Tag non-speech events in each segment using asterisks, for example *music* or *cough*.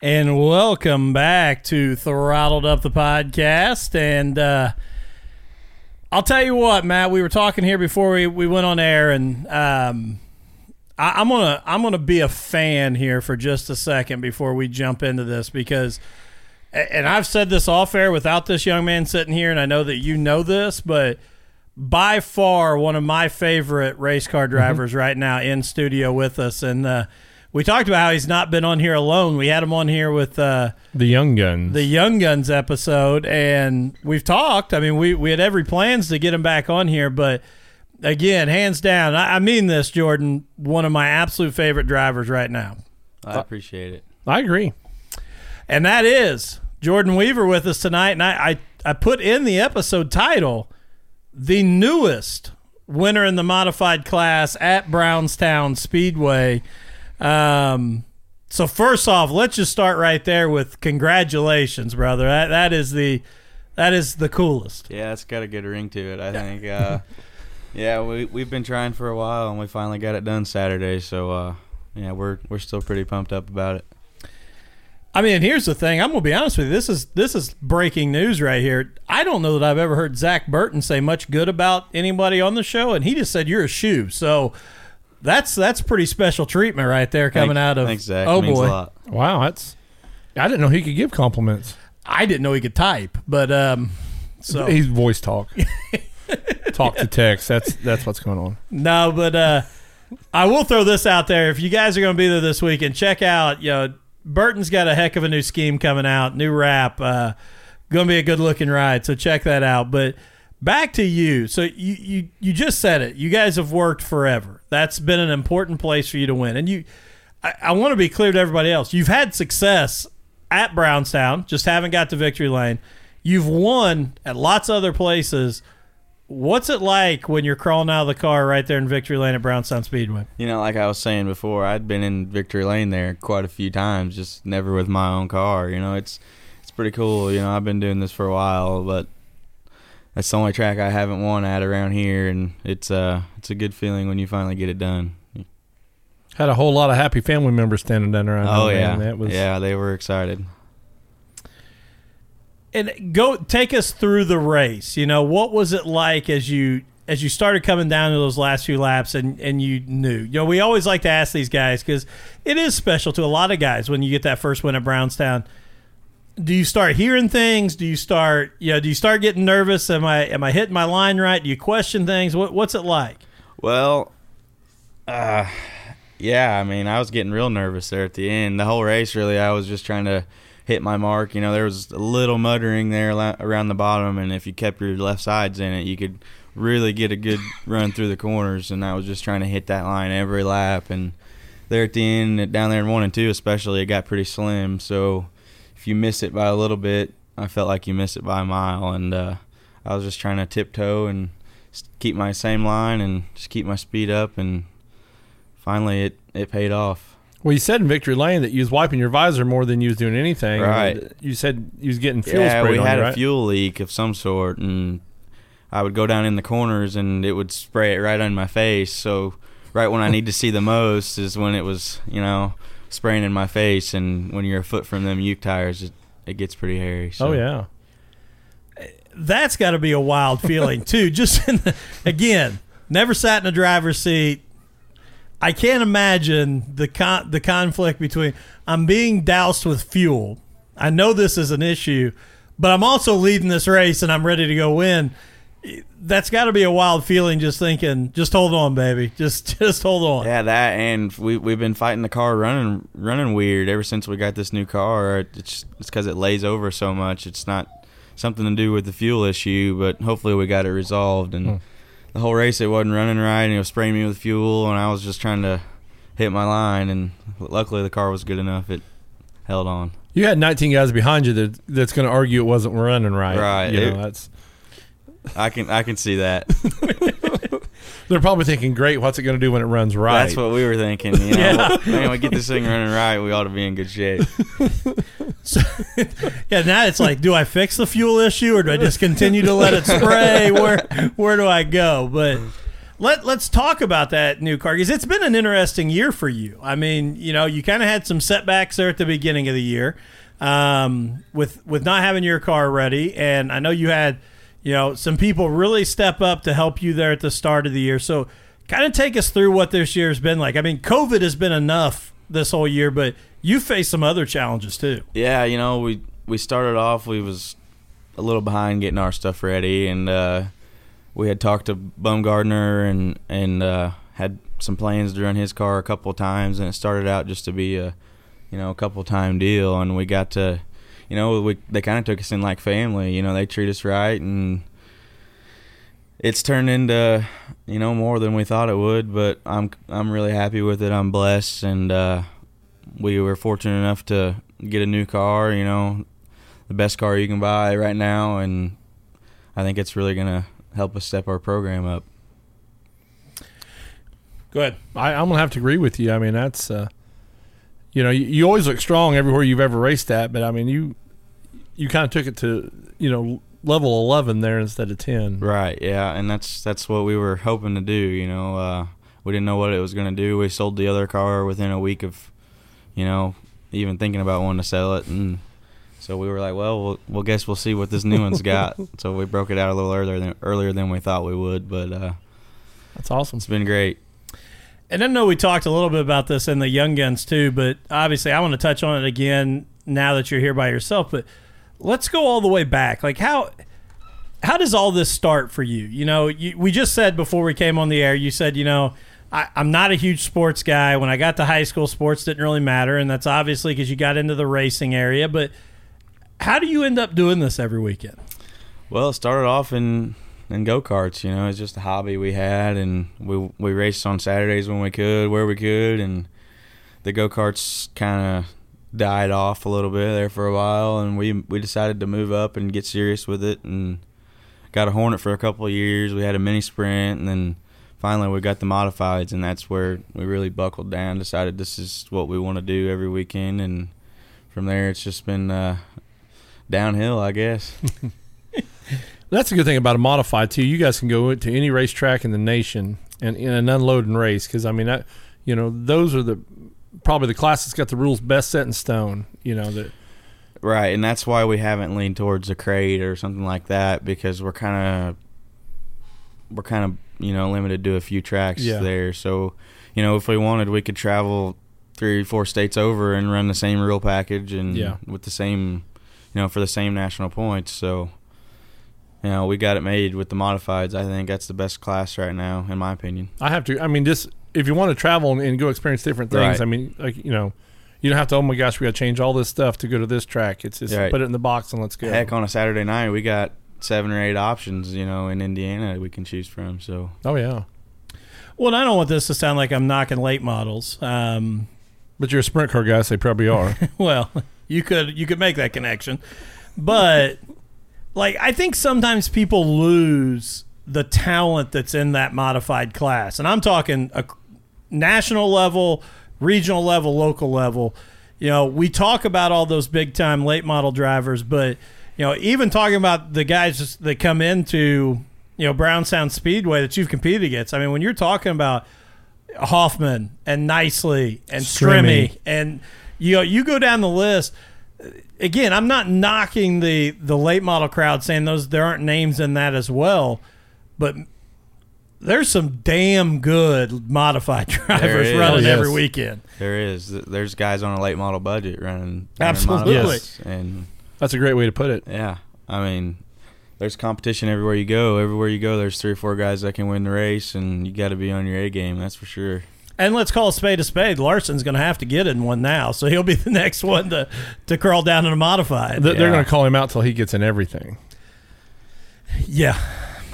And welcome back to Throttled Up the podcast. And uh, I'll tell you what, Matt, we were talking here before we, we went on air, and um, I, I'm gonna I'm gonna be a fan here for just a second before we jump into this because, and I've said this off air without this young man sitting here, and I know that you know this, but by far one of my favorite race car drivers right now in studio with us, and uh, we talked about how he's not been on here alone. We had him on here with. Uh, The Young Guns. the Young Guns episode, and we've talked. I mean, we we had every plans to get him back on here, but again, hands down, I, I mean this, Jordan, one of my absolute favorite drivers right now, I appreciate it. I agree. and that is Jordan Wever with us tonight. And I I, I put in the episode title the newest winner in the modified class at Brownstown Speedway. Um, so first off, let's just start right there with congratulations, brother. That that is the that is the coolest. Yeah, it's got a good ring to it. I think. Uh, yeah, we we've been trying for a while, and we finally got it done Saturday. So uh, yeah, we're we're still pretty pumped up about it. I mean, here's the thing. I'm gonna be honest with you. This is this is breaking news right here. I don't know that I've ever heard Zach Burton say much good about anybody on the show, and he just said you're a shoe. So that's that's pretty special treatment right there coming Thanks- out of. thanks, Zach. Oh Means boy, a lot. Wow, that's. I didn't know he could give compliments. I didn't know he could type, but um, so He's voice talk. *laughs* talk to text. That's that's what's going on. No, but uh, I will throw this out there. If you guys are going to be there this weekend, check out. You know, Burton's got a heck of a new scheme coming out, new wrap. Uh, going to be a good looking ride. So check that out. But back to you. So you you you just said it. You guys have worked forever. That's been an important place for you to win. And you, I, I want to be clear to everybody else. You've had success at Brownstown, just haven't got to victory lane. You've won at lots of other places. What's it like when you're crawling out of the car right there in Victory Lane at Brownstown Speedway? You know, like I was saying before, I'd been in victory lane there quite a few times, just never with my own car. You know, it's it's pretty cool. You know, I've been doing this for a while, but that's the only track I haven't won at around here, and it's uh it's a good feeling when you finally get it done. Had a whole lot of happy family members standing down around. Oh there, yeah, man. that was yeah, they were excited. And go take us through the race. You know, what was it like as you as you started coming down to those last few laps and and you knew? You know, we always like to ask these guys because it is special to a lot of guys when you get that first win at Brownstown. Do you start hearing things? Do you start, you know, do you start getting nervous? Am I am I hitting my line right? Do you question things? What what's it like? Well, uh, yeah, I mean, I was getting real nervous there at the end. The whole race, really, I was just trying to hit my mark. You know, there was a little muttering there around the bottom, and if you kept your left sides in it, you could really get a good *laughs* run through the corners. And I was just trying to hit that line every lap. And there at the end, down there in one and two, especially, it got pretty slim. So if you miss it by a little bit, I felt like you missed it by a mile. And uh, I was just trying to tiptoe and keep my same line and just keep my speed up and finally it, it paid off. Well, you said in Victory Lane that you was wiping your visor more than you was doing anything. Right. You said you was getting fuel yeah, we had you, a right? fuel leak of some sort and I would go down in the corners and it would spray it right on my face. So right when I need to see the most is when it was, you know, spraying in my face and when you're a foot from them uke tires it, it gets pretty hairy. So. Oh yeah. that's got to be a wild feeling too. Just in the, again, never sat in a driver's seat. I can't imagine the con- the conflict between I'm being doused with fuel. I know this is an issue, but I'm also leading this race and I'm ready to go win. That's got to be a wild feeling. Just thinking, just hold on, baby. *laughs* Just just hold on. Yeah, that and we we've been fighting the car running running weird ever since we got this new car. It's it's because it lays over so much. It's not something to do with the fuel issue, but hopefully we got it resolved. And Hmm. The whole race, it wasn't running right, and it was spraying me with fuel, and I was just trying to hit my line, and luckily the car was good enough; it held on. You had 19 guys behind you that that's going to argue it wasn't running right. Right. You know, that's I can I can see that. *laughs* they're probably thinking, great. What's it going to do when it runs right? That's what we were thinking. You know, *laughs* Yeah. man, we get this thing running right, we ought to be in good shape. *laughs* so, *laughs* Yeah, now it's like, do I fix the fuel issue or do I just continue to let it spray? Where where do I go? But let let's talk about that new car because it's been an interesting year for you. I mean, you know, you kind of had some setbacks there at the beginning of the year um, with with not having your car ready, and I know you had you know some people really step up to help you there at the start of the year. So, kind of take us through what this year's been like. I mean, COVID has been enough this whole year, but you faced some other challenges too. Yeah, you know, we we started off we was a little behind getting our stuff ready and uh we had talked to Baumgardner and and uh had some plans to run his car a couple times and it started out just to be a you know, a couple time deal and we got to you know, we they kind of took us in like family, you know, they treat us right and it's turned into you know more than we thought it would, but I'm I'm really happy with it. I'm blessed and uh we were fortunate enough to get a new car, you know, the best car you can buy right now, and I think it's really going to help us step our program up. Go ahead. I, I'm gonna have to agree with you. I mean, that's uh, you know, you, you always look strong everywhere you've ever raced at, but I mean, you you kind of took it to you know level 11 there instead of 10. Right, yeah, and that's that's what we were hoping to do, you know. Uh, we didn't know what it was going to do. We sold the other car within a week of, you know, even thinking about wanting to sell it, and so we were like, well, we'll, we'll guess we'll see what this new one's got. *laughs* so we broke it out a little earlier than earlier than we thought we would, but uh, That's awesome. it's been great. And I know we talked a little bit about this in the Young Guns too, but obviously I want to touch on it again now that you're here by yourself. But let's go all the way back. Like how how does all this start for you? You know, you, we just said before we came on the air, you said, you know, I, I'm not a huge sports guy. When I got to high school, sports didn't really matter, and that's obviously because you got into the racing area. But how do you end up doing this every weekend? Well, it started off in in go karts. You know, it's just a hobby we had, and we we raced on Saturdays when we could, where we could, and the go karts kind of died off a little bit there for a while, and we we decided to move up and get serious with it, and got a Hornet for a couple of years. We had a mini sprint, and then finally we got the modifieds, and that's where we really buckled down. Decided this is what we want to do every weekend, and from there it's just been uh, downhill, I guess. *laughs* That's a good thing about a modified too. You guys can go to any racetrack in the nation and in an unloading race because I mean, that, you know, those are the probably the class that's got the rules best set in stone. You know that Right, and that's why we haven't leaned towards a crate or something like that because we're kind of we're kind of you know limited to a few tracks Yeah. there. So you know if we wanted, we could travel three, four states over and run the same reel package and Yeah. with the same you know for the same national points. So you know we got it made with the modifieds. I think that's the best class right now, in my opinion. I have to. I mean, just if you want to travel and, and go experience different things, Right. I mean, like you know, you don't have to. Oh my gosh, we got to change all this stuff to go to this track. It's just Right. put it in the box and let's go. Heck, on a Saturday night, we got seven or eight options, you know, in Indiana we can choose from. So oh yeah, Well, and I don't want this to sound like I'm knocking late models. Um, but you're a sprint car guy, so they probably are. *laughs* well, you could you could make that connection, but like I think sometimes people lose the talent that's in that modified class, and I'm talking a national level, regional level, local level. You know, we talk about all those big time late model drivers, but you know, even talking about the guys that come into you know Brownstown Speedway that you've competed against. I mean, when you're talking about Hoffman and Nicely and Strimmy, Strimmy. and you know, you go down the list. Again, I'm not knocking the the late model crowd, saying those there aren't names in that as well, but there's some damn good modified *laughs* drivers running Oh, yes. every weekend. There is. There's guys on a late model budget running. running Absolutely. models. And That's a great way to put it. yeah, I mean, there's competition everywhere you go. Everywhere you go, there's three or four guys that can win the race, and you got to be on your A game. That's for sure. And let's call a spade a spade. Larson's going to have to get in one now, so he'll be the *laughs* next one to, to crawl down in a modified. They're Yeah. going to call him out till he gets in everything. Yeah.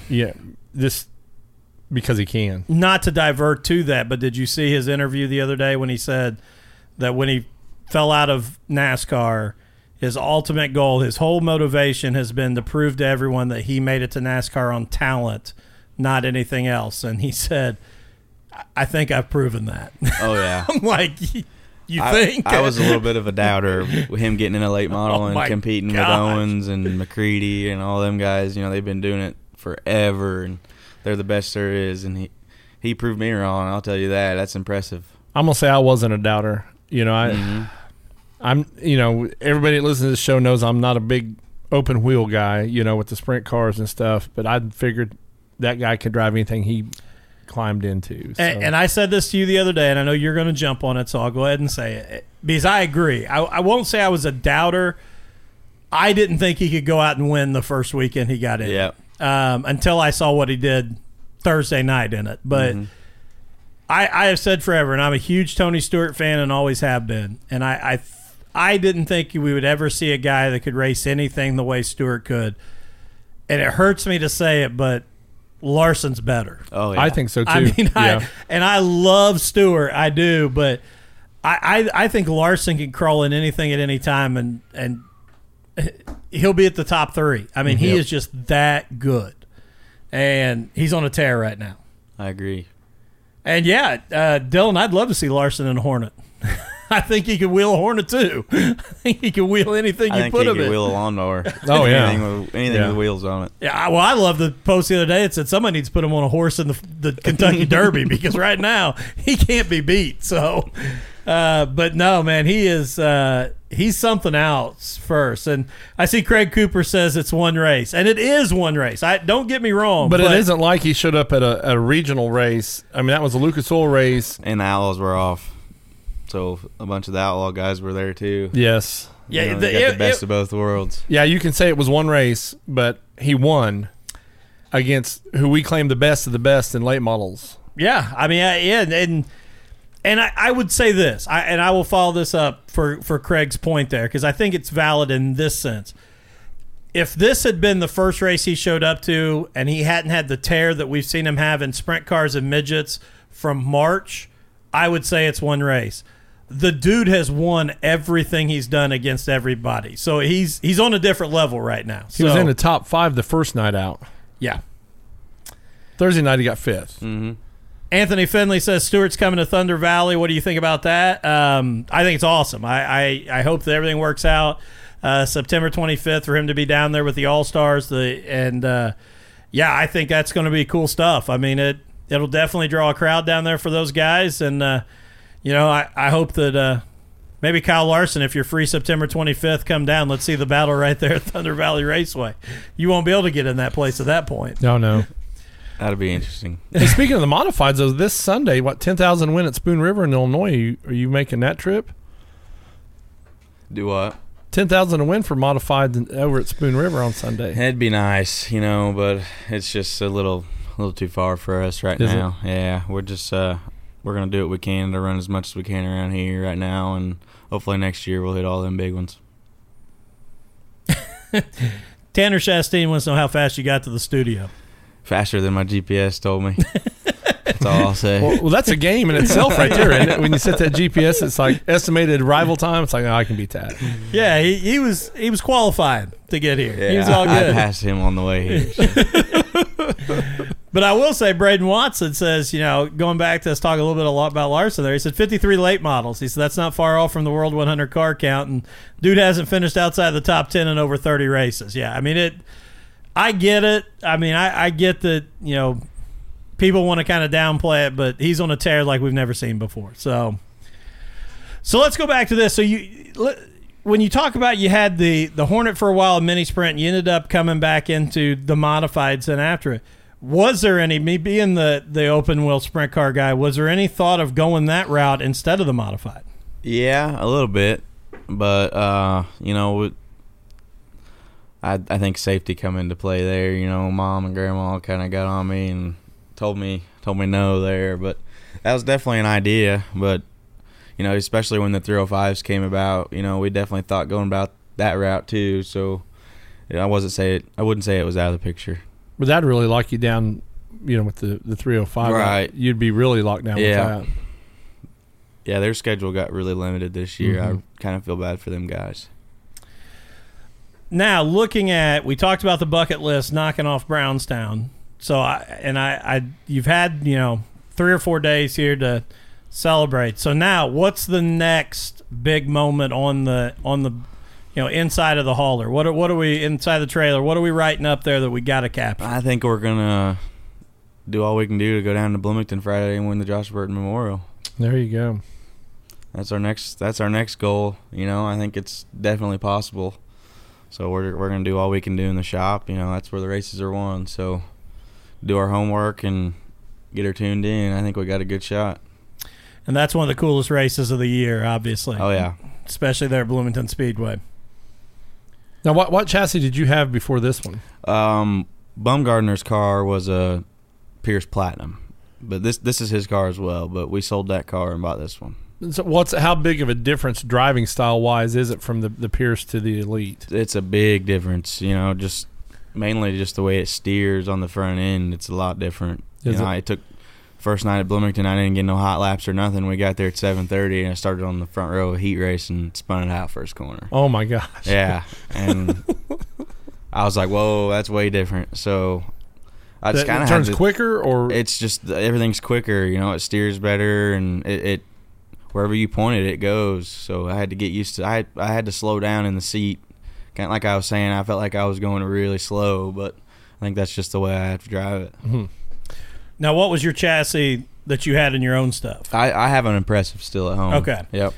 Yeah, this because he can. Not to divert to that, but did you see his interview the other day when he said that when he fell out of NASCAR, his ultimate goal, his whole motivation has been to prove to everyone that he made it to NASCAR on talent, not anything else. And he said, "I- I think I've proven that. Oh yeah. *laughs* I'm like, you I, think? I was a little bit of a doubter with him getting in a late *laughs* model Oh and competing gosh. with Owens and McCreadie and all them guys. You know, they've been doing it forever and they're the best there is. And he he proved me wrong. I'll tell you that. That's impressive. I'm gonna say I wasn't a doubter. You know, I, Mhm. I'm, you know, everybody that listens to this show knows I'm not a big open wheel guy. You know, with the sprint cars and stuff. But I figured that guy could drive anything he climbed into. So. And, and I said this to you the other day, and I know you're going to jump on it, so I'll go ahead and say it because I agree. I, I won't say I was a doubter. I didn't think he could go out and win the first weekend he got in. Yeah. Um, until I saw what he did Thursday night in it, but. Mm-hmm. I, I have said forever, and I'm a huge Tony Stewart fan and always have been. And I, I, I didn't think we would ever see a guy that could race anything the way Stewart could. And it hurts me to say it, but Larson's better. Oh yeah. I think so too. I mean, yeah. I, and I love Stewart, I do, but I, I, I think Larson can crawl in anything at any time, and and he'll be at the top three. I mean, he Yep. is just that good, and he's on a tear right now. I agree. And yeah, uh, Dylan, I'd love to see Larson in a Hornet. *laughs* *laughs* I think he could wheel a Hornet too. *laughs* I think he could wheel anything I you think put he him could in. wheel a lawnmower. *laughs* Oh, yeah. anything, with, anything Yeah. with wheels on it. Yeah, I- well, I love the post the other day. It said somebody needs to put him on a horse in the, the Kentucky Derby because right now he can't be beat. So, uh, but no, man, he is uh, he's something else first. And I see Craig Cooper says it's one race, and it is one race. I don't get me wrong, But, it isn't like he showed up at a, a regional race. I mean, that was a Lucas Oil race. And the Outlaws were off. So a bunch of the Outlaw guys were there too. Yes. Yeah, know, the- they got it- the best it- of both worlds. Yeah, you can say it was one race, but he won against who we claim the best of the best in late models. Yeah, I mean, I, yeah, and and I, I would say this, I, and I will follow this up for for Craig's point there because I think it's valid in this sense. If this had been the first race he showed up to, and he hadn't had the tear that we've seen him have in sprint cars and midgets from March, I would say it's one race. The dude has won everything he's done against everybody, so he's he's on a different level right now. He was in the top five the first night out. yeah. Thursday night he got fifth. Mm-hmm. Anthony Finley says Stewart's coming to Thunder Valley. What do you think about that? Um, I think it's awesome. I, I, I hope that everything works out. Uh, September 25th for him to be down there with the All Stars. The and uh, yeah, I think that's going to be cool stuff. I mean it it'll definitely draw a crowd down there for those guys. And uh, you know I, I hope that uh, maybe Kyle Larson, if you're free September 25th, come down. Let's see the battle right there at Thunder Valley Raceway. You won't be able to get in that place at that point. No, no. That'd be interesting. hey, speaking of the modifieds, though, this Sunday, what ten thousand win at Spoon River in Illinois? Are you, are you making that trip? Do what? Ten thousand to win for modified over at Spoon River on Sunday. It'd be nice, you know, but it's just a little, a little too far for us right Is it? now. Yeah, we're just, uh, we're gonna do what we can to run as much as we can around here right now, and hopefully next year we'll hit all them big ones. *laughs* Tanner Shasteen wants to know how fast you got to the studio. Faster than my GPS told me. That's all I'll say. Well, well, that's a game in itself, right there. Isn't it? When you set that GPS, it's like estimated arrival time. It's like, oh, I can beat that. Yeah, he, he was he was qualified to get here. yeah, he was all I, I passed him on the way here. so. *laughs* But I will say, Braden Watson says, you know, going back to us talking a little bit a lot about Larson there, he said 53 late models. He said that's not far off from the World 100 car count, and dude hasn't finished outside the top 10 in over 30 races. Yeah, I mean it. I get it. I mean, I, I get that you know people want to kind of downplay it, but he's on a tear like we've never seen before. So, so let's go back to this. So you. Let, when you talk about you had the the Hornet for a while, mini sprint, you ended up coming back into the modifieds and after it. Was there any me being the the open wheel sprint car guy? Was there any thought of going that route instead of the modified? Yeah, a little bit, but uh, you know, I I think safety come into play there. You know, mom and grandma kind of got on me and told me told me no there, but that was definitely an idea. But you know, especially when the 305s came about, you know, we definitely thought going about that route too. So I wasn't say it. I wouldn't say it was out of the picture. But that'd really lock you down, you know, with the the 305. Right. You'd be really locked down Yeah. with that. Yeah, their schedule got really limited this year. Mhm. I kind of feel bad for them guys. Now, looking at, we talked about the bucket list knocking off Brownstown. So, I, and I, I, you've had, you know, three or four days here to celebrate. So now, what's the next big moment on the, on the, you know, inside of the hauler? What are, what are we inside the trailer? What are we writing up there that we got to capture? I think we're gonna do all we can do to go down to Bloomington Friday and win the Josh Burton Memorial. There you go. That's our next. That's our next goal. You know, I think it's definitely possible. So we're we're gonna do all we can do in the shop. You know, that's where the races are won. So do our homework and get her tuned in. I think we got a good shot. And that's one of the coolest races of the year, obviously. Oh yeah. Especially there at Bloomington Speedway. Now, what what chassis did you have before this one? Um, Baumgardner's car was a Pierce Platinum, but this this is his car as well. But we sold that car and bought this one. So what's how big of a difference driving style wise is it from the the Pierce to the Elite? It's a big difference. You know, just mainly just the way it steers on the front end. It's a lot different. You know, it? I took first night at Bloomington. I didn't get no hot laps or nothing. We got there at seven thirty, and I started on the front row of heat race and spun it out first corner. Oh my gosh! Yeah, and *laughs* I was like, "Whoa, that's way different." So I just kind of turns to, quicker, or It's just everything's quicker. You know, it steers better, and it, it wherever you point it, it goes. So I had to get used to. I I had to slow down in the seat. Kind of like I was saying, I felt like I was going really slow, but I think that's just the way I have to drive it. Mm-hmm. Now, what was your chassis that you had in your own stuff? I, I have an impressive still at home. Okay. Yep.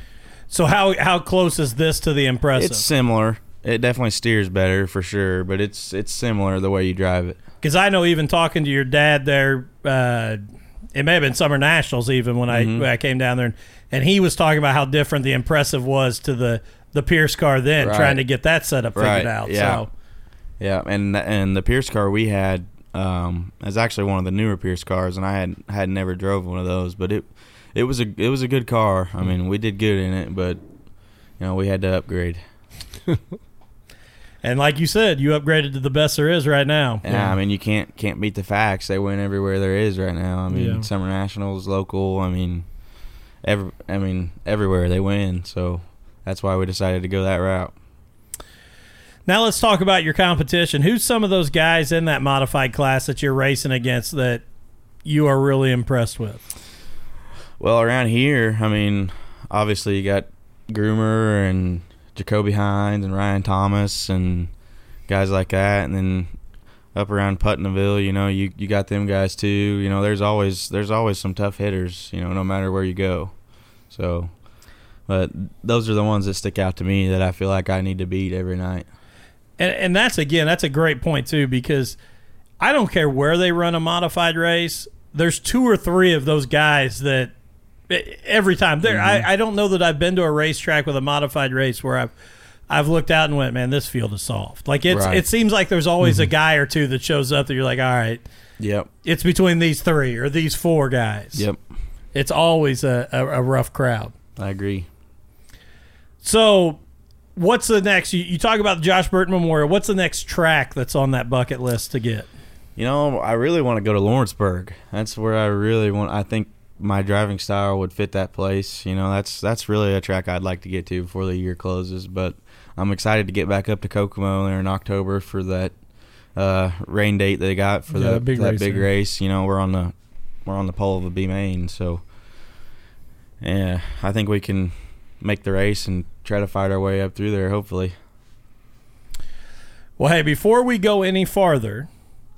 So how how close is this to the impressive? It's similar. It definitely steers better for sure, but it's it's similar the way you drive it. Because I know even talking to your dad there, uh, it may have been Summer Nationals even when I Mhm. when I came down there, and, and he was talking about how different the impressive was to the the Pierce car then, Right. trying to get that setup figured Right, out. yeah. So Yeah, and and the Pierce car we had um, is actually one of the newer Pierce cars, and I had had never drove one of those, but it it was a it was a good car. I mean, we did good in it, but you know we had to upgrade. and like you said, you upgraded to the best there is right now. Yeah, I mean you can't can't beat the facts. They win everywhere there is right now. I mean Yeah. Summer Nationals, local. I mean, every I mean everywhere they win. So that's why we decided to go that route. Now let's talk about your competition. Who's some of those guys in that modified class that you're racing against that you are really impressed with? Well, around here, I mean, obviously you got Groomer and Jacoby Hines and Ryan Thomas and guys like that, and then up around Putnamville, you know, you you got them guys too. You know, there's always there's always some tough hitters. You know, no matter where you go. So, but those are the ones that stick out to me that I feel like I need to beat every night. And, and that's again, that's a great point too because I don't care where they run a modified race. There's two or three of those guys that every time there. I, mm-hmm. I don't know that I've been to a racetrack with a modified race where I've I've looked out and went, man, this field is soft. Like it's Right. it seems like there's always a mm-hmm. guy or two that shows up that you're like, all right, Yep. it's between these three or these four guys. Yep. It's always a, a, a rough crowd. I agree. So, what's the next? You, you talk about the Josh Burton Memorial. What's the next track that's on that bucket list to get? You know, I really want to go to Lawrenceburg. That's where I really want. I think my driving style would fit that place. You know, that's that's really a track I'd like to get to before the year closes. But I'm excited to get back up to Kokomo there in October for that uh, rain date they got for Yeah, the, that big that race big there. race. You know, we're on the we're on the pole of a B main, so yeah, I think we can make the race and try to fight our way up through there. Hopefully. Well, hey, before we go any farther,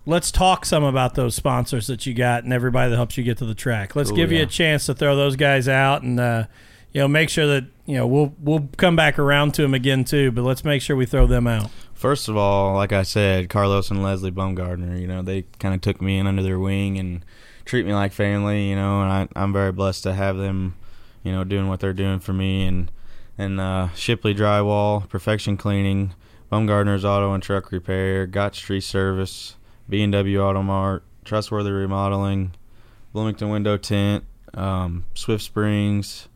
let's talk some about those sponsors that you got and everybody that helps you get to the track. Let's give you a chance to throw those guys out and uh, you know make sure that you know we'll we'll come back around to them again too. But let's make sure we throw them out. First of all, like I said, Carlos and Leslie Baumgardner, you know, they kind of took me in under their wing and treat me like family, you know, and I, I'm very blessed to have them, you know, doing what they're doing for me. And and uh, Shipley Drywall, Perfection Cleaning, Baumgardner's Auto and Truck Repair, Gotch Tree Service, B&W Auto Mart, Trustworthy Remodeling, Bloomington Window Tint, um, Swift Springs.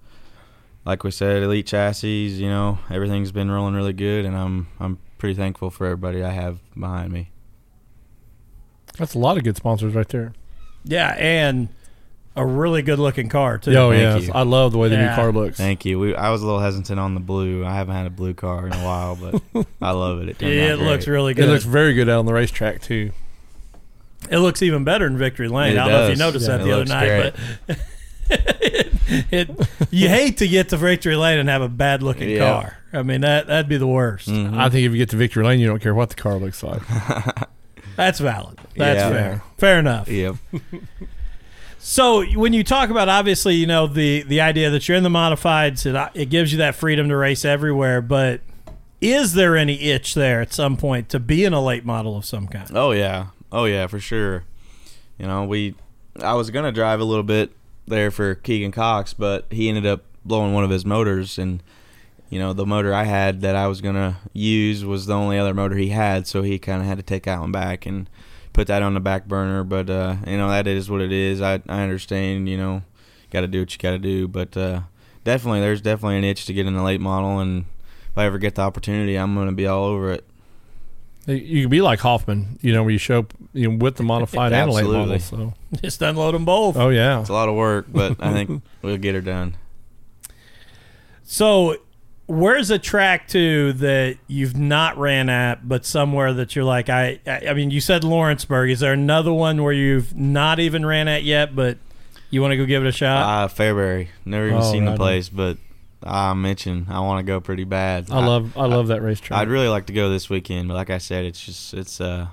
Like we said, Elite Chassis. You know, everything's been rolling really good, and I'm I'm pretty thankful for everybody I have behind me. That's a lot of good sponsors right there. Yeah, and a really good looking car too. Oh thank yeah, you. I love the way the Yeah. new car looks. Thank you. We, I was a little hesitant on the blue. I haven't had a blue car in a while, but *laughs* I love it. It, turned it out looks great. really It looks very good out on the racetrack too. It looks even better in Victory Lane. It I don't know if you does. noticed Yeah. that It the other looks night, but *laughs* it, it you hate to get to Victory Lane and have a bad looking Yeah. car. I mean that that'd be the worst. Mhm. I think if you get to Victory Lane, you don't care what the car looks like. *laughs* That's valid. That's Yeah. fair. Fair enough. Yep. So when you talk about obviously, you know the the idea that you're in the modifieds, it uh, it gives you that freedom to race everywhere. But is there any itch there at some point to be in a late model of some kind? Oh yeah, oh yeah, for sure. You know, we. I was gonna drive a little bit there for Keegan Cox, but he ended up blowing one of his motors, and you know the motor I had that I was gonna use was the only other motor he had, so he kind of had to take that one back and put that on the back burner. But uh, you know that is what it is. I I understand. You know, got to do what you got to do, but uh, definitely there's definitely an itch to get in the late model, and if I ever get the opportunity, I'm gonna be all over it. You can be like Hoffman, you know, where you show up you know, with the modified and late model. Absolutely. So, Just unload them both. oh yeah, It's a lot of work, but I think *laughs* we'll get her done. So, where's a track to that you've not ran at, but somewhere that you're like, I, I, I mean, you said Lawrenceburg. Is there another one where you've not even ran at yet, but you want to go give it a shot? Uh, Fairbury. Never even Oh, seen right the place, but I mentioned I want to go pretty bad. I love I love that racetrack. I'd really like to go this weekend, but like I said, it's just it's uh,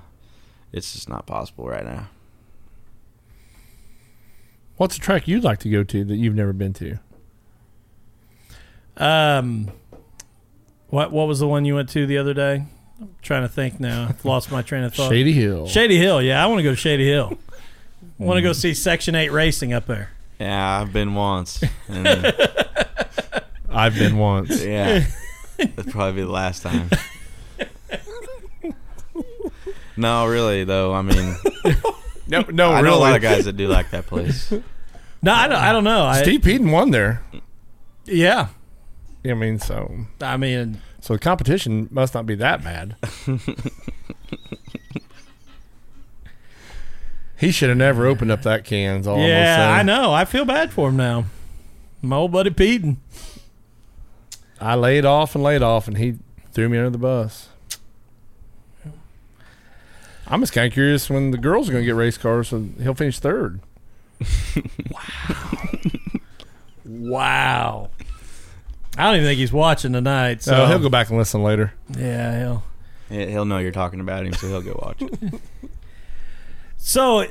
it's just not possible right now. What's a track you'd like to go to that you've never been to? um, what what was the one you went to the other day? I'm trying to think now. I've lost my train of thought. Shady Hill. Shady Hill. Yeah, I want to go to Shady Hill. I want to go mm. see Section Eight racing up there. Yeah, I've been once, *laughs* and I've been once. yeah, that'd probably be the last time. *laughs* No, really though. I mean, No, no, I really. know a lot of guys that do like that place. No, I don't. I don't know. I, Steve Peden won there. Yeah, I mean, so I mean, so the competition must not be that bad. *laughs* he should have never opened up that cans. All yeah. I know. I feel bad for him now. My old buddy Peden. I laid off and laid off, and he threw me under the bus. I'm just kind of curious when the girls are going to get race cars, so he'll finish third. *laughs* wow. Wow. I don't even think he's watching tonight. Uh, so So he'll go back and listen later. Yeah, he'll. He- He'll know you're talking about him, so he'll go watch it. *laughs* So,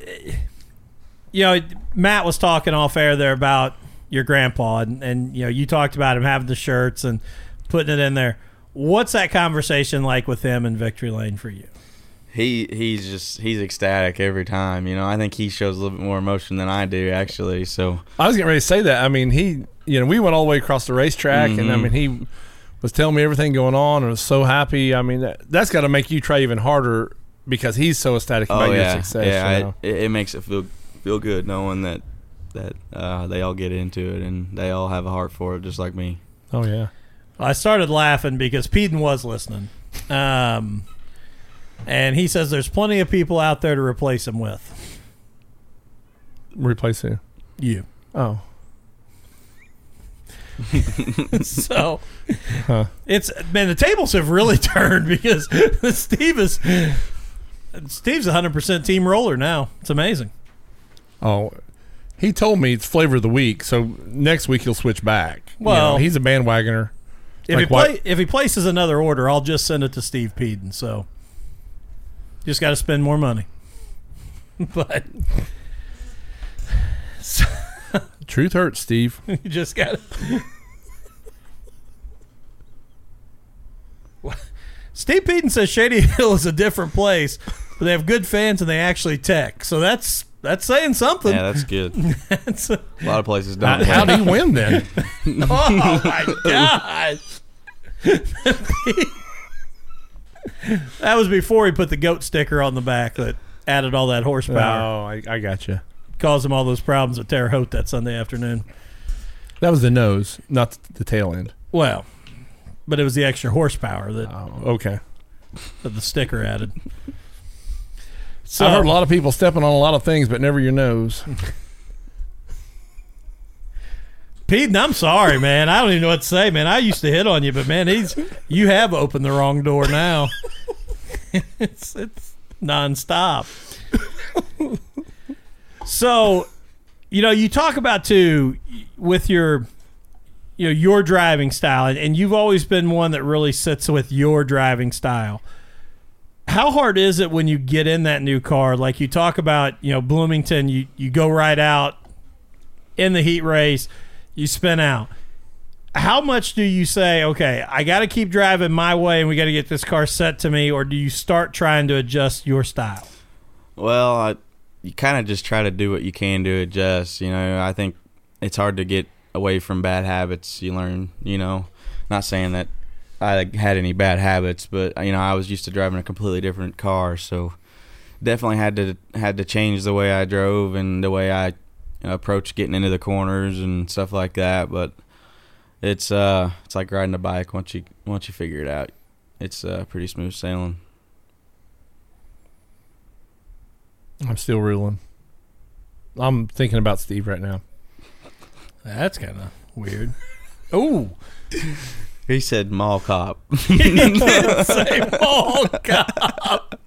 you know, Matt was talking off air there about your grandpa, and, and you know, you talked about him having the shirts and putting it in there. What's that conversation like with him in Victory Lane for you? He he's just he's ecstatic every time. You know, I think he shows a little bit more emotion than I do actually. So I was getting ready to say that. I mean, he, you know, we went all the way across the racetrack, and I Mhm. mean, he was telling me everything going on, and was so happy. I mean, that, that's got to make you try even harder because he's so ecstatic about oh your yeah, success. yeah, you know? it, it makes it feel feel good knowing that that uh, they all get into it and they all have a heart for it, just like me. oh yeah. I started laughing because Peden was listening. Um, and he says there's plenty of people out there to replace him with. Replace who? You. Oh, *laughs* so Huh. it's man, the tables have really *laughs* turned because Steve is Steve's hundred percent team roller now. It's amazing. oh. He told me it's flavor of the week, so next week he'll switch back. You know, Well- he's a bandwagoner. If Like he play, if he places another order, I'll just send it to Steve Peden. So just got to spend more money. *laughs* but so, Truth hurts, Steve. *laughs* you just got to. *laughs* Steve Peden says Shady *laughs* Hill is a different place, but they have good fans and they actually tech. So that's that's saying something. Yeah, that's good. That's a- A lot of places don't. How, do you win then? oh my god! that was before he put the goat sticker on the back that added all that horsepower. oh, I, I got you. Caused him all those problems at Terre Haute that Sunday afternoon. That was the nose, not the tail end. Well, but it was the extra horsepower that Oh, okay. with the sticker added. So I've heard a lot of people stepping on a lot of things, but never your nose. Pete, I'm sorry, man. I don't even know what to say, man. I used to hit on you, but man, he's you have opened the wrong door now. *laughs* it's it's nonstop. So, you know, you talk about too with your you know your driving style, and, you've always been one that really sits with your driving style. How hard is it when you get in that new car? Like you talk about, you know, Bloomington, you, you go right out in the heat race, you spin out. How much do you say, okay, I got to keep driving my way and we got to get this car set to me, or do you start trying to adjust your style? Well, I, you kind of just try to do what you can to adjust. You know, I think it's hard to get away from bad habits. You learn, you know, not saying that I had any bad habits, but you know, I was used to driving a completely different car, so definitely had to had to change the way I drove and the way I approached getting into the corners and stuff like that. But it's uh, it's like riding a bike once you once you figure it out. It's uh, pretty smooth sailing. I'm still ruling. I'm thinking about Steve right now. That's kind of weird. Oh, He said mall cop. *laughs* say Paul Cobb.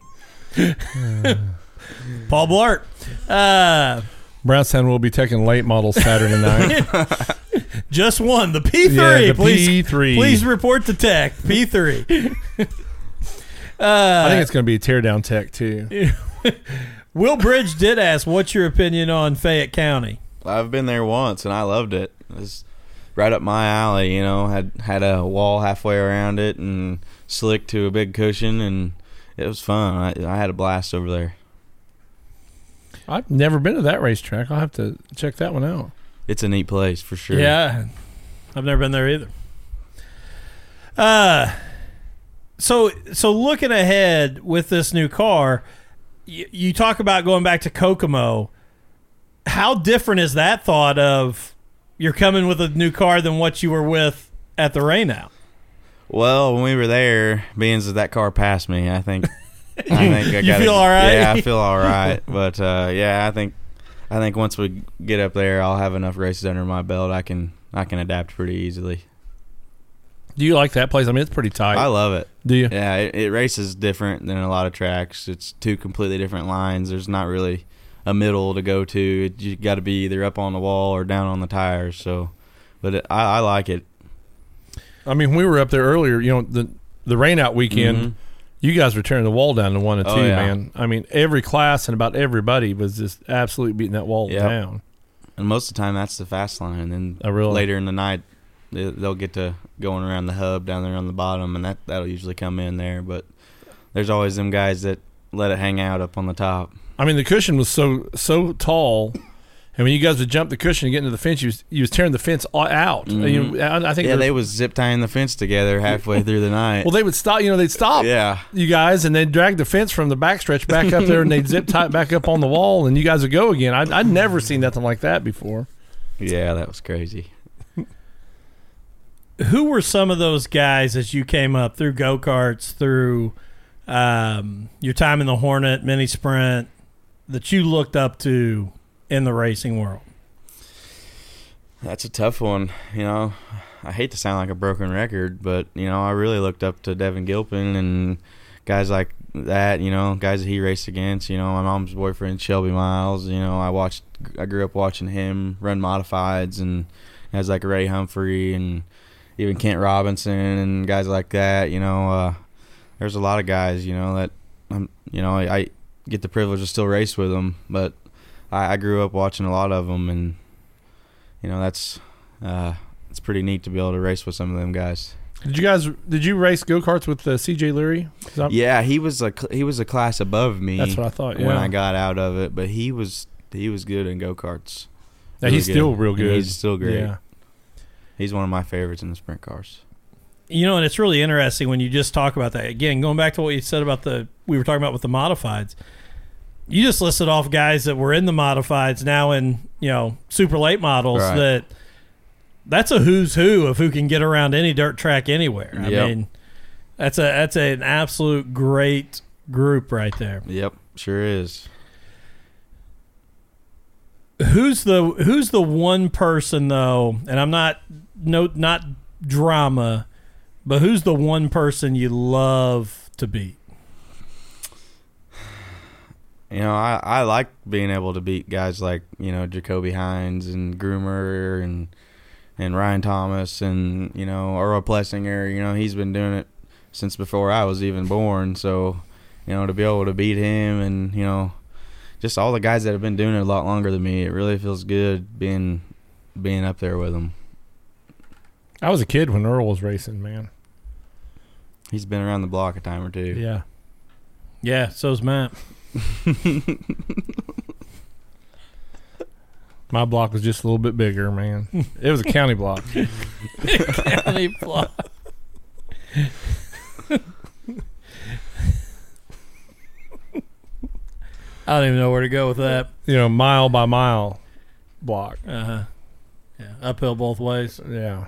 *laughs* Paul Blart. Uh, Brownstown will be taking late models Saturday night. *laughs* just one, the P3. yeah, the please, P3. please report to tech. P3. I think it's going to be a teardown tech too. Will Bridge did ask, "What's your opinion on Fayette County?" I've been there once and I loved it. It was right up my alley. You know, had had a wall halfway around it and slick to a big cushion, and it was fun. I, I had a blast over there. I've never been to that racetrack. I'll have to check that one out. It's a neat place for sure. Yeah, I've never been there either. Uh, so so looking ahead with this new car, you, you talk about going back to Kokomo. How different is that thought of you're coming with a new car than what you were with at the rain out? Well, when we were there, being that that car passed me, I think. I *laughs* think I You gotta, feel all right? Yeah, I feel all right. But uh, yeah, I think I think once we get up there, I'll have enough races under my belt. I can I can adapt pretty easily. Do you like that place? I mean, it's pretty tight. I love it. Do you? Yeah, it, it races different than a lot of tracks. It's two completely different lines. There's not really a middle to go to. You got to be either up on the wall or down on the tires. So, but it, I, I like it. I mean, when we were up there earlier, you know, the the rain out weekend, Mhm. you guys were tearing the wall down to one and two, Oh, yeah. man. I mean, every class and about everybody was just absolutely beating that wall Yep. down. And most of the time, that's the fast line. And then Oh, really? later in the night, they'll get to going around the hub down there on the bottom, and that that'll usually come in there. But there's always them guys that let it hang out up on the top. I mean, the cushion was so so tall, and when you guys would jump the cushion and get into the fence, you was, you was tearing the fence out. Mhm. You I, I think Yeah, they was zip tying the fence together halfway through the night. well they would stop. You know, they'd stop. yeah, You guys, and they'd drag the fence from the backstretch back up there, and they'd zip tie it back up on the wall, and you guys would go again. I, I'd never seen nothing like that before. yeah, that was crazy. Who were some of those guys as you came up through go karts, through um, your time in the Hornet mini sprint, that you looked up to in the racing world? That's a tough one. You know, I hate to sound like a broken record, but you know, I really looked up to Devin Gilpin and guys like that. You know, guys that he raced against. You know, my mom's boyfriend Shelby Miles. You know, I watched. I grew up watching him run modifieds and guys like Ray Humphrey and even Kent Robinson and guys like that. You know, uh, there's a lot of guys. You know that I'm. You know, I, I get the privilege to still race with them, but I, I grew up watching a lot of them and you know that's uh, it's pretty neat to be able to race with some of them guys. Did you guys? Did you race go karts with uh, C.J. Leary? Yeah, he was a he was a class above me. That's what I thought. Yeah, when I got out of it, but he was he was good in go karts. Yeah, he's still real good. He's still great. Yeah. He's one of my favorites in the sprint cars. You know, and it's really interesting when you just talk about that. Again, going back to what you said about the we were talking about with the modifieds. You just listed off guys that were in the modifieds now in, you know, super late models Right. that that's a who's who of who can get around any dirt track anywhere. I Yep. mean, That's a that's an absolute great group right there. Yep, sure is. Who's the who's the one person though? And I'm not no not drama, but who's the one person you love to beat? You know, I, I like being able to beat guys like you know Jacoby Hines and Groomer and and Ryan Thomas and you know Earl Plessinger. You know, he's been doing it since before I was even born. So, you know, to be able to beat him and you know, just all the guys that have been doing it a lot longer than me, it really feels good being being up there with them. I was a kid when Earl was racing, man. He's been around the block a time or two. Yeah. Yeah, so's Matt. *laughs* My block was just a little bit bigger, man. It was a county block. *laughs* County block. *laughs* I don't even know where to go with that. You know, mile by mile block. Uh huh. Yeah, uphill both ways, Yeah.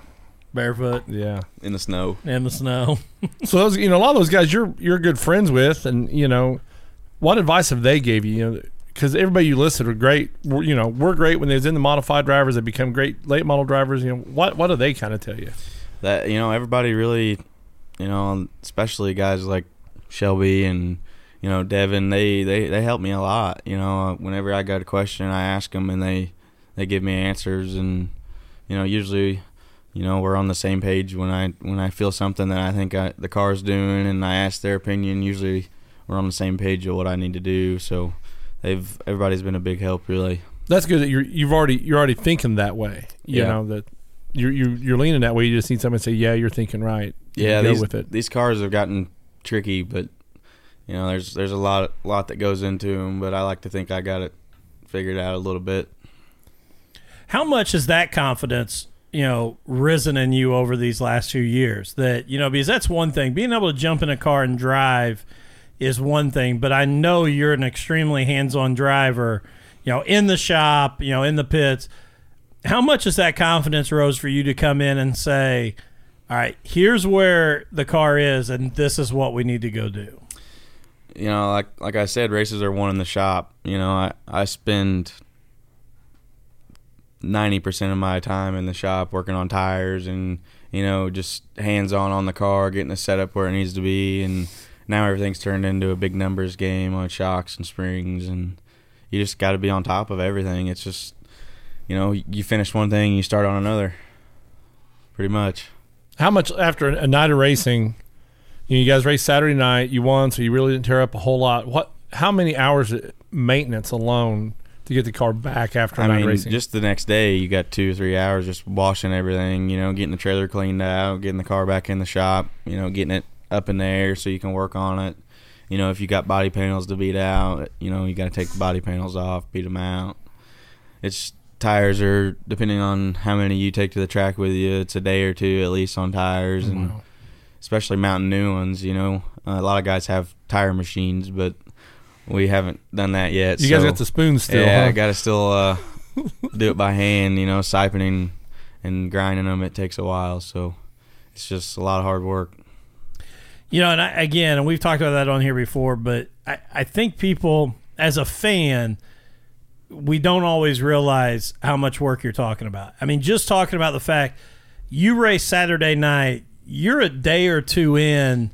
Barefoot Yeah. In the snow. in the snow. *laughs* So those, you know, a lot of those guys you're you're good friends with, and you know, what advice have they gave you? You know, because everybody you listed are great. We're, you know, we're great when they was in the modified drivers. They become great late model drivers. You know, what what do they kind of tell you? that you know everybody really you know especially guys like shelby and you know devin they they they help me a lot you know uh, whenever i got a question i ask them and they they give me answers and you know usually you know we're on the same page when i when i feel something that i think I, the car's doing and i ask their opinion usually we're on the same page of what i need to do so they've everybody's been a big help really That's good that you're you've already you're already thinking that way. You Yeah. know that you're you're you're leaning that way. You just need someone to say, "Yeah, you're thinking right." yeah go these, with it. these cars have gotten tricky but you know there's there's a lot lot that goes into them but i like to think i got it figured out a little bit How much is that confidence, you know, risen in you over these last few years? That you know, because that's one thing. Being able to jump in a car and drive is one thing, but I know you're an extremely hands-on driver. You know, in the shop, you know, in the pits. How much is that confidence rose for you to come in and say, "All right, here's where the car is, and this is what we need to go do." you know like like i said races are won in the shop you know i i spend 90% of my time in the shop working on tires and you know just hands on on the car getting the setup where it needs to be and now everything's turned into a big numbers game on shocks and springs and you just got to be on top of everything it's just you know you finish one thing you start on another pretty much How much after a night of racing? You, know, you guys raced Saturday night. You won, so you really didn't tear up a whole lot. What? How many hours of maintenance alone to get the car back after I mean, racing? just the next day, you got two or three hours just washing everything. You know, getting the trailer cleaned out, getting the car back in the shop. You know, getting it up in the air so you can work on it. You know, if you got body panels to beat out, you know, you got to take the body panels off, beat them out. It's tires are depending on how many you take to the track with you. It's a day or two at least on tires, oh, and Wow. especially mounting new ones. You know, a lot of guys have tire machines, but we haven't done that yet. you guys got the spoon still. yeah, huh? I got to still uh, *laughs* do it by hand. You know, siphoning and grinding them. It takes a while, so it's just a lot of hard work. You know, and I, again, and we've talked about that on here before, but I, I think people, as a fan, we don't always realize how much work you're talking about. I mean, just talking about the fact you race Saturday night, you're a day or two in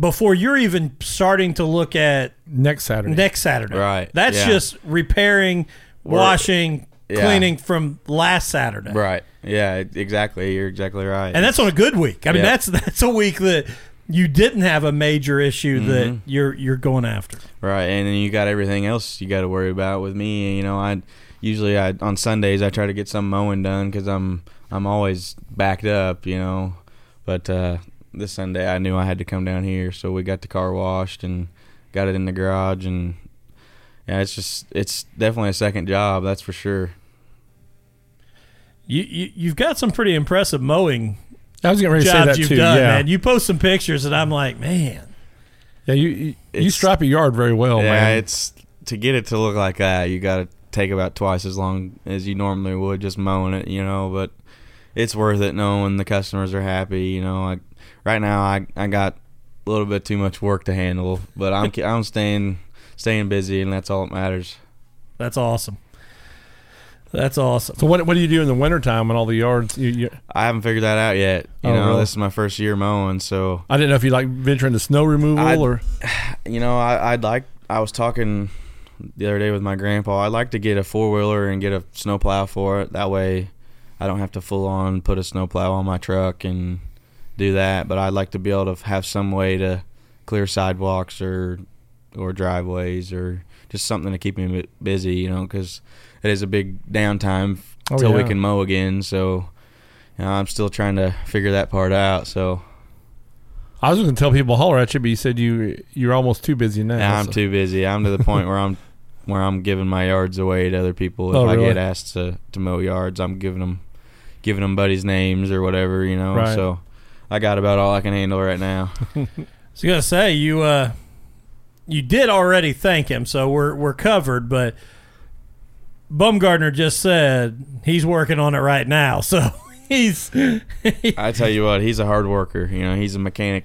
before you're even starting to look at next Saturday. next Saturday. Right, That's yeah. just repairing, We're- washing, yeah. cleaning from last Saturday. Right? Yeah, exactly. You're exactly right. And that's on a good week. I mean, Yeah. that's *laughs* that's a week that you didn't have a major issue that Mm-hmm. you're you're going after. right. And then you got everything else you got to worry about. With me, you know, I usually I on Sundays I try to get some mowing done because I'm I'm always backed up. You know, but uh, this Sunday I knew I had to come down here, so we got the car washed and got it in the garage and. Yeah, it's just it's definitely a second job, that's for sure. You, you you've got some pretty impressive mowing I was getting ready to say jobs that you've too. done, yeah, man. You post some pictures, and I'm like, man, yeah. You you, you strap a yard very well, yeah, man. it's to get it to look like that. You got to take about twice as long as you normally would just mowing it, you know. But it's worth it knowing the customers are happy. You know, like right now, I I got a little bit too much work to handle. But I'm *laughs* I'm staying staying busy, and that's all that matters. That's awesome. That's awesome. So what what do you do in the wintertime when all the yards? You, you, I haven't figured that out yet. You Oh, know, really? this is my first year mowing, so I didn't know if you like venture into snow removal I'd- or *sighs* you know, I, I'd like. I was talking the other day with my grandpa. I'd like to get a four wheeler and get a snowplow for it. That way, I don't have to full on put a snowplow on my truck and do that. But I'd like to be able to have some way to clear sidewalks or or driveways or just something to keep me busy. You know, because it is a big downtime Oh, until we can mow again. So. You know, I'm still trying to figure that part out. So I was going to tell people holler at you, but you said you you're almost too busy now. Yeah, I'm so- too busy. I'm to the point where I'm where I'm giving my yards away to other people. If Oh, I get asked to, to mow yards, I'm giving them giving them buddies' names or whatever, you know. Right. So I got about all I can handle right now. So *laughs* I gotta say you uh you did already thank him, so we're we're covered. But Baumgardner just said he's working on it right now, *laughs* so he's I tell you what, he's a hard worker. You know, he's a mechanic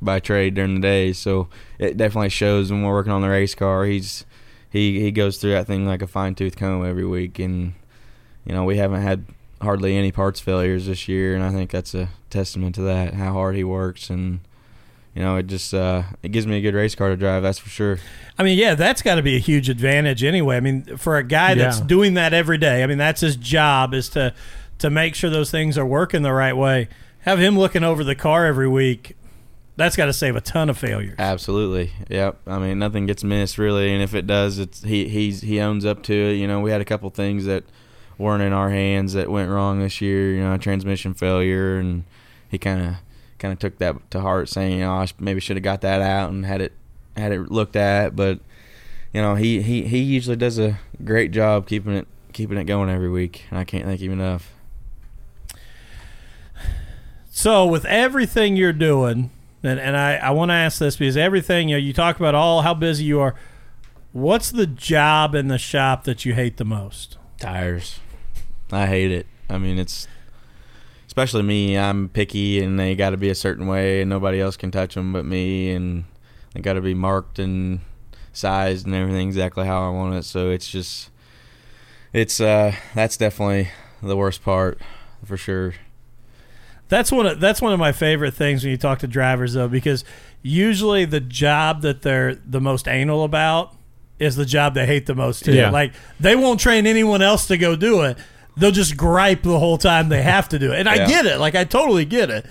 by trade during the day, so it definitely shows when we're working on the race car. He's he he goes through that thing like a fine tooth comb every week, and you know we haven't had hardly any parts failures this year, and I think that's a testament to that how hard he works and. You know, it just uh, it gives me a good race car to drive. That's for sure. I mean, yeah, that's got to be a huge advantage anyway. I mean, for a guy that's Yeah. doing that every day, I mean, that's his job is to to make sure those things are working the right way. Have him looking over the car every week. That's got to save a ton of failures. Absolutely. Yep. I mean, nothing gets missed really, and if it does, it's he he's he owns up to it. You know, we had a couple things that weren't in our hands that went wrong this year. You know, transmission failure, and he kind of kind of took that to heart, saying, you know, I maybe should have got that out and had it had it looked at. But you know, he he he usually does a great job keeping it keeping it going every week, and I can't thank him enough. So with everything you're doing, and, and I, I want to ask this because everything, you know, you talk about all how busy you are. What's the job in the shop that you hate the most? Tires. I hate it. I mean, it's especially me. I'm picky, and they got to be a certain way, and nobody else can touch them but me, and they got to be marked and sized and everything exactly how I want it. So it's just, it's uh, that's definitely the worst part for sure. That's one of that's one of my favorite things when you talk to drivers though, because usually the job that they're the most anal about is the job they hate the most too. Yeah. Like they won't train anyone else to go do it. They'll just gripe the whole time they have to do it. And I Yeah. get it. Like I totally get it.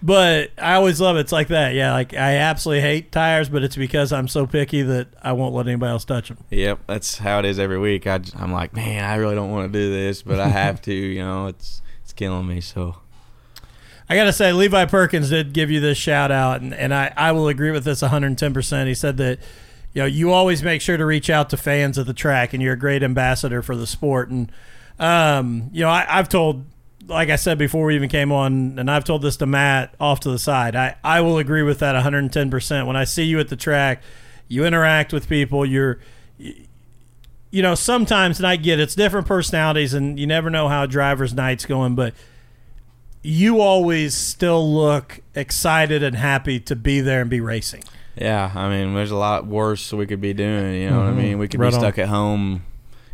But I always love it. It's like that. Yeah, like I absolutely hate tires, but it's because I'm so picky that I won't let anybody else touch them. Yep, that's how it is every week. I, am like, man, I really don't want to do this, but I have to. You know, it's it's killing me. So I got to say, Levi Perkins did give you this shout out, and, and I, I will agree with this 110%. He said that, you know, you always make sure to reach out to fans of the track, and you're a great ambassador for the sport. And, um, you know, I, I've told, like I said before we even came on, and I've told this to Matt off to the side, I, I will agree with that 110%. When I see you at the track, you interact with people, you're, you know, sometimes, and I get it's different personalities, and you never know how a driver's night's going, but you always still look excited and happy to be there and be racing. Yeah, I mean, there's a lot worse we could be doing. You know what I Mhm. mean? We could Right be on. stuck at home,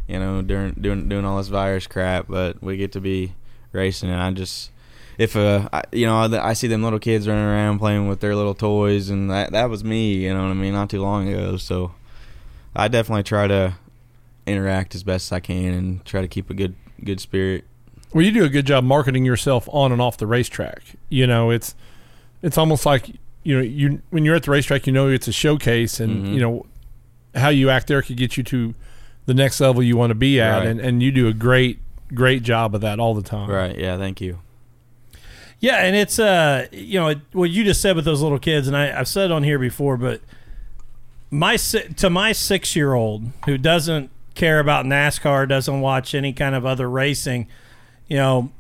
you know, during doing doing all this virus crap, but we get to be racing. And I just, if uh, I, you know, I, I see them little kids running around playing with their little toys, and that that was me. You know what I mean? Not too long ago. So I definitely try to interact as best I can and try to keep a good good spirit. Well, you do a good job marketing yourself on and off the racetrack. You know, it's it's almost like you know you when you're at the racetrack, you know it's a showcase, and Mhm. you know how you act there could get you to the next level you want to be at, Right. and and you do a great great job of that all the time. Right? Yeah. Thank you. Yeah, and it's uh, you know, it, what you just said with those little kids, and I, I've said it on here before, but my to my six year old who doesn't care about NASCAR, doesn't watch any kind of other racing, you know,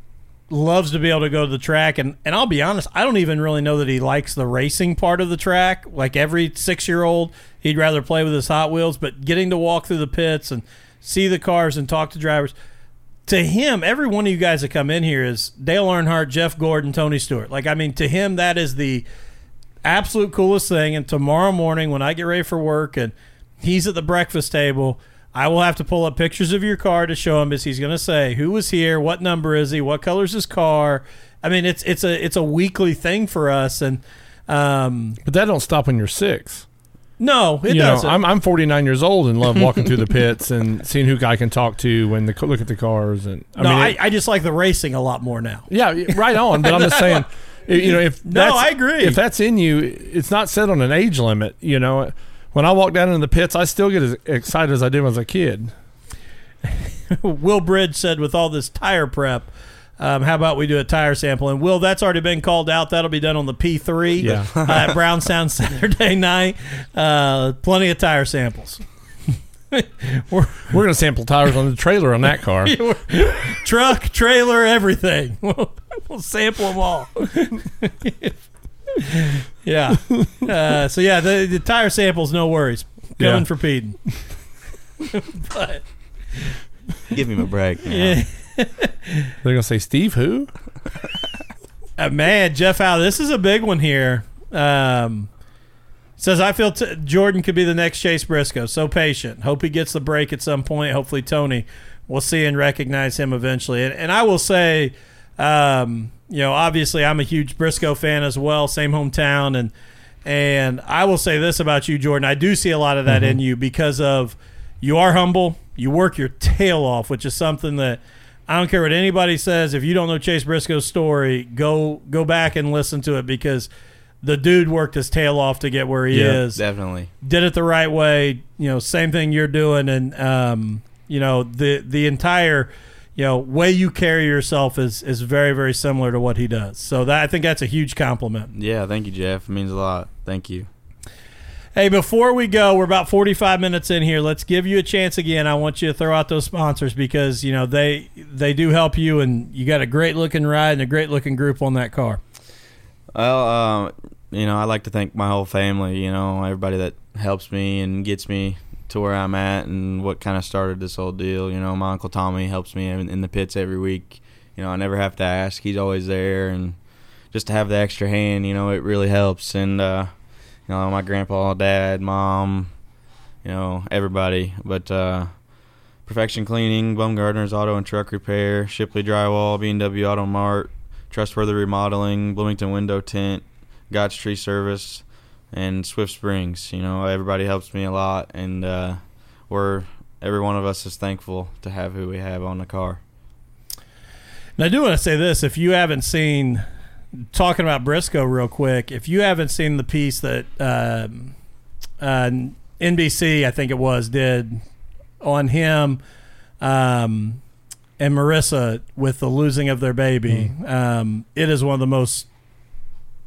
loves to be able to go to the track, and and I'll be honest, I don't even really know that he likes the racing part of the track. Like every six year old, he'd rather play with his Hot Wheels, but getting to walk through the pits and see the cars and talk to drivers to him, every one of you guys that come in here is Dale Earnhardt, Jeff Gordon, Tony Stewart. Like, I mean, to him, that is the absolute coolest thing. And tomorrow morning, when I get ready for work and he's at the breakfast table, I will have to pull up pictures of your car to show him as he's going to say who was here, what number is he, what color's his car. I mean, it's it's a it's a weekly thing for us, and um, But that don't stop when you're six. no, it you doesn't. I'm I'm 49 years old and love walking through the *laughs* pits and seeing who I can talk to when the look at the cars and I no, mean, I, it- I just like the racing a lot more now. yeah, right on. But I'm just saying, *laughs* you know, if No, that's- I agree. If that's in you, it's not set on an age limit. You know, when I walk down into the pits, I still get as excited as I did when I was a kid. *laughs* Will Bridge said with all this tire prep, um, how about we do a tire sample? And Will, that's already been called out. That'll be done on the P3 Yeah. uh, *laughs* at Brownstown Saturday night. Uh, plenty of tire samples. *laughs* We're- We're gonna sample tires on the trailer on that car. truck, trailer, everything. We'll, we'll sample them all. *laughs* yeah. Uh, so yeah, the, the tire samples, no worries. Coming Yeah. for Peden. *laughs* but Give him a break. now. yeah. They're gonna say Steve who? Uh, man, Jeff Howe, this is a big one here. Um, says I feel t- Jordan could be the next Chase Briscoe. So patient. Hope he gets the break at some point. Hopefully Tony will see and recognize him eventually. And, and I will say, um, you know, obviously I'm a huge Briscoe fan as well. Same hometown, and and I will say this about you, Jordan. I do see a lot of that in you because of you are humble. You work your *laughs* tail off, which is something that I don't care what anybody says. If you don't know Chase Briscoe's story, go go back and listen to it because the dude worked his tail off to get where he Yeah, is. Definitely. Did it the right way. You know, same thing you're doing, and um, you know the the entire you know way you carry yourself is is very very similar to what he does. So that I think that's a huge compliment. Yeah, thank you, Jeff. It means a lot. Thank you. Hey, before we go, we're about 45 minutes in here. Let's give you a chance again. I want you to throw out those sponsors because, you know, they they do help you and you got a great looking ride and a great looking group on that car. Well, um, you know, I like to thank my whole family. You know, everybody that helps me and gets me to where I'm at, and what kind of started this whole deal. You know, my uncle Tommy helps me in, in the pits every week. You know, I never have to ask; he's always there, and just to have the extra hand, you know, it really helps. And uh, you know, my grandpa, dad, mom, you know, everybody. But uh, Perfection Cleaning, Baumgardner's Auto and Truck Repair, Shipley Drywall, B&W Auto Mart, Trustworthy Remodeling, Bloomington Window Tint, God's Tree Service, and Swift Springs. You know, everybody helps me a lot, and uh, we're every one of us is thankful to have who we have on the car. And I do want to say this: if you haven't seen, talking about Briscoe real quick, if you haven't seen the piece that um, uh, NBC, I think it was, did on him um, and Marissa with the losing of their baby, um, it is one of the most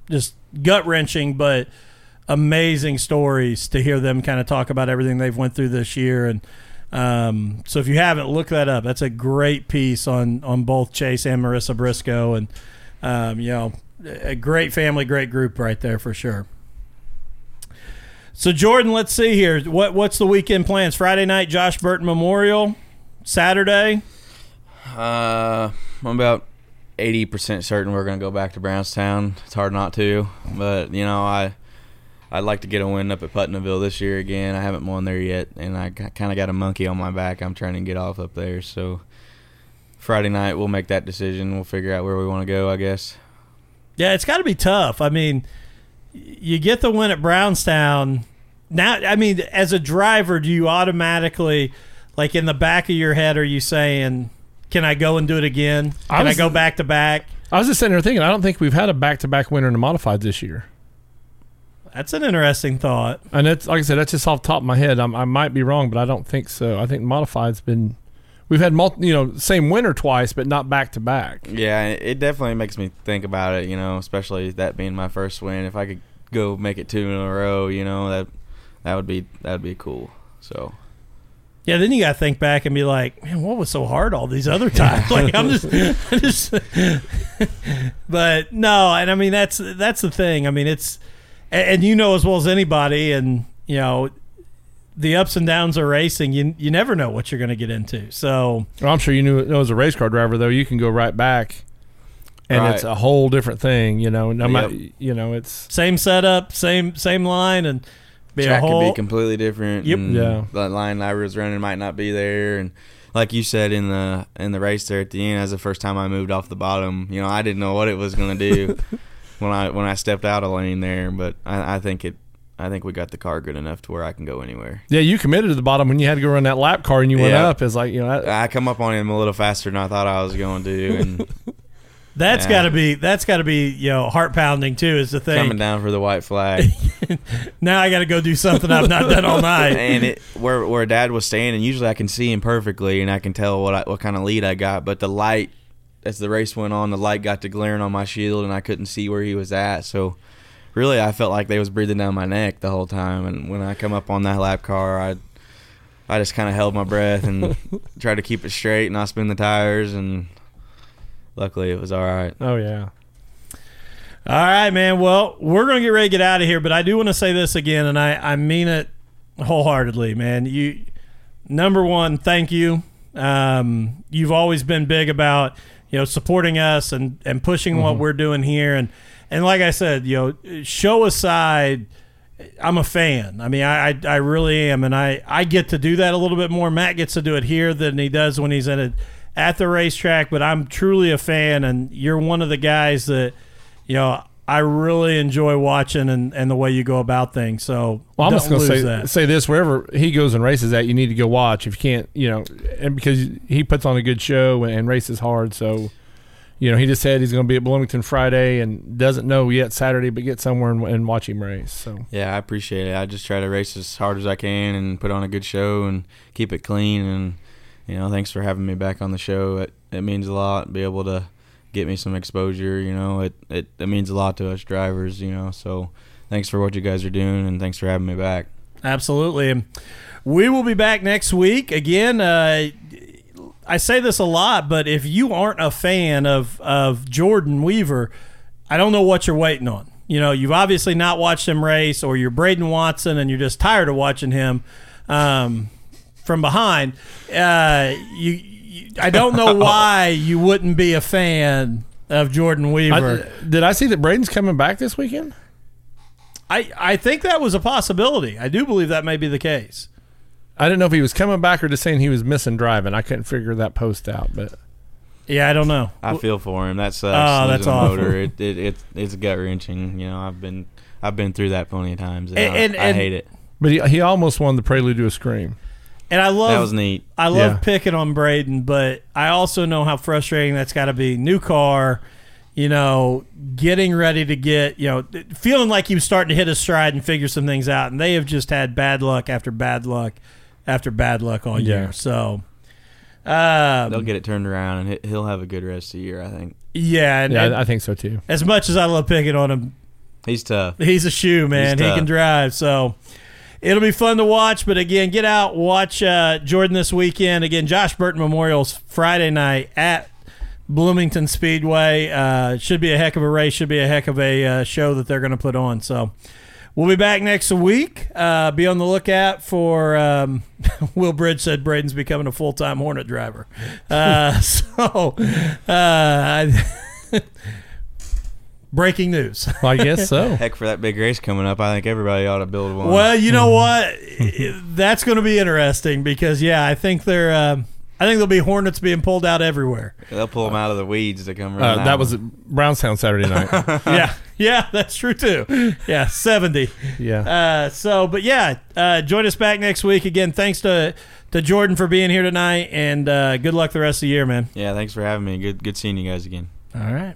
just gut wrenching, but amazing stories to hear them kind of talk about everything they've went through this year and. Um, so if you haven't, look that up. That's a great piece on on both Chase and Marissa Briscoe, and um, you know, a great family, great group right there for sure. So Jordan, let's see here. What what's the weekend plans? Friday night, Josh Burton Memorial. Saturday. Uh, I'm about eighty percent certain we're gonna go back to Brownstown. It's hard not to, but you know I. I'd like to get a win up at Putnamville this year again. I haven't won there yet, and I kind of got a monkey on my back. I'm trying to get off up there. So Friday night we'll make that decision. We'll figure out where we want to go. I guess. Yeah, it's got to be tough. I mean, you get the win at Brownstown. Now, I mean, as a driver, do you automatically, like in the back of your head, are you saying, "Can I go and do it again? Can I, was- go back to back?" I was just sitting there thinking, I don't think we've had a back-to-back winner in the modifieds this year. That's an interesting thought. And it's like I said, that's just off the top of my head. I'm, I might be wrong, but I don't think so. I think modified's been. We've had multi, you know, same winner twice, but not back to back. Yeah, it definitely makes me think about it. You know, especially that being my first win. If I could go make it two in a row, you know that that would be that would be cool. So Yeah, then you got to think back and be like, man, what was so hard all these other times? *laughs* like I'm just, I just *laughs* but no, and I mean that's that's the thing. I mean it's, and, and you know as well as anybody, and you know, the ups and downs of racing. You you never know what you're going to get into. So Well, I'm sure you knew, know as a race car driver though, you can go right back and Right. it's a whole different thing. You know, no Yep. matter you know, it's Same setup, same same line, and be track a whole. could be completely different. Yep. and Yeah. The line I was running might not be there, and like you said in the in the race there at the end, as the first time I moved off the bottom, you know, I didn't know what it was going to do *laughs* when I when I stepped out of lane there, but I, I think it. I think we got the car good enough to where I can go anywhere. yeah. You committed to the bottom when you had to go run that lap car and you went Yeah. up. It's like you know, that, I come up on him a little faster than I thought I was going to, and *laughs* That's Yeah. got to be that's got to be you know heart pounding too. Is the thing. coming down for the white flag. *laughs* Now I got to go do something I've not done all night. *laughs* and it where where dad was standing usually i can see him perfectly and i can tell what I, what kind of lead i got but the light as the race went on the light got to glaring on my shield and i couldn't see where he was at so really i felt like they was breathing down my neck the whole time and when i come up on that lap car i i just kind of held my breath and *laughs* tried to keep it straight and not spin the tires and luckily it was all right oh yeah. All right, man. Well, we're going to get ready to get out of here, but I do want to say this again, and I, I mean it wholeheartedly, man. You, number one, thank you. Um, you've always been big about you know supporting us and and pushing what mm-hmm. we're doing here, and and like I said, you know, show aside. I'm a fan. I mean, I, I I really am, and I I get to do that a little bit more. Matt gets to do it here than he does when he's at a, at the racetrack. But I'm truly a fan, and you're one of the guys that you know, I really enjoy watching and, and the way you go about things. So Well, I'm don't just going to lose say that. say this: wherever he goes and races at, you need to go watch. If you can't, you know, and because he puts on a good show and, and races hard, so you know, he just said he's going to be at Bloomington Friday and doesn't know yet Saturday, but get somewhere and, and watch him race. So Yeah, I appreciate it. I just try to race as hard as I can and put on a good show and keep it clean. And you know, thanks for having me back on the show. It it means a lot. To be able to get me some exposure. You know, it it, it means a lot to us drivers. You know, so thanks for what you guys are doing and thanks for having me back. Absolutely. We will be back next week. Again, uh, I say this a lot, but if you aren't a fan of, of Jordan Wever, I don't know what you're waiting on. You know, you've obviously not watched him race, or you're Braden Watson and you're just tired of watching him um, from behind. Uh, you, I don't know *laughs* why you wouldn't be a fan of Jordan Wever. I, did I see that Braden's coming back this weekend? I, I think that was a possibility. I do believe that may be the case. I didn't know if he was coming back or just saying he was missing driving. I couldn't figure that post out, but Yeah, I don't know. I feel for him. That sucks. Oh, that's a awful. motor. It, it, it it's gut wrenching. You know, I've been I've been through that plenty of times. And, And- I, and- I hate it. but he, he almost won the prelude to a scream. And I love That was neat. I love Yeah. picking on Braden, but I also know how frustrating that's got to be. New car, you know, getting ready to get, you know, feeling like he was starting to hit his stride and figure some things out, and they have just had bad luck after bad luck after bad luck all year. Yeah. So, um, They'll get it turned around, and he- he'll have a good rest of the year. I think yeah, and, Yeah, and I, I think so too. as much as I love picking on him, he's tough. He's a shoe, man. He's He tough. can drive. So it'll be fun to watch. But again, get out, watch uh, Jordan this weekend. Again, Josh Burton Memorial's Friday night at Bloomington Speedway. Uh, should be a heck of a race. Should be a heck of a uh, show that they're going to put on. So. We'll be back next week. Uh, be on the lookout for. Um, *laughs* Will Bridge said Braden's becoming a full time Hornet driver. Uh, *laughs* so, uh, I- *laughs* breaking news. *laughs* Well, I guess so. Heck, for that big race coming up, I think everybody ought to build one. Well, you know what? That's going to be interesting because yeah, I think they're. Um, I think there'll be hornets being pulled out everywhere. They'll pull them out of the weeds to come run. Uh, that was Brownstown Saturday night. *laughs* yeah, yeah, that's true too. Yeah, seventy. Yeah. Uh, so, but yeah, uh, join us back next week again. Thanks to to Jordan for being here tonight, and uh, good luck the rest of the year, man. Yeah, thanks for having me. Good, good seeing you guys again. All right.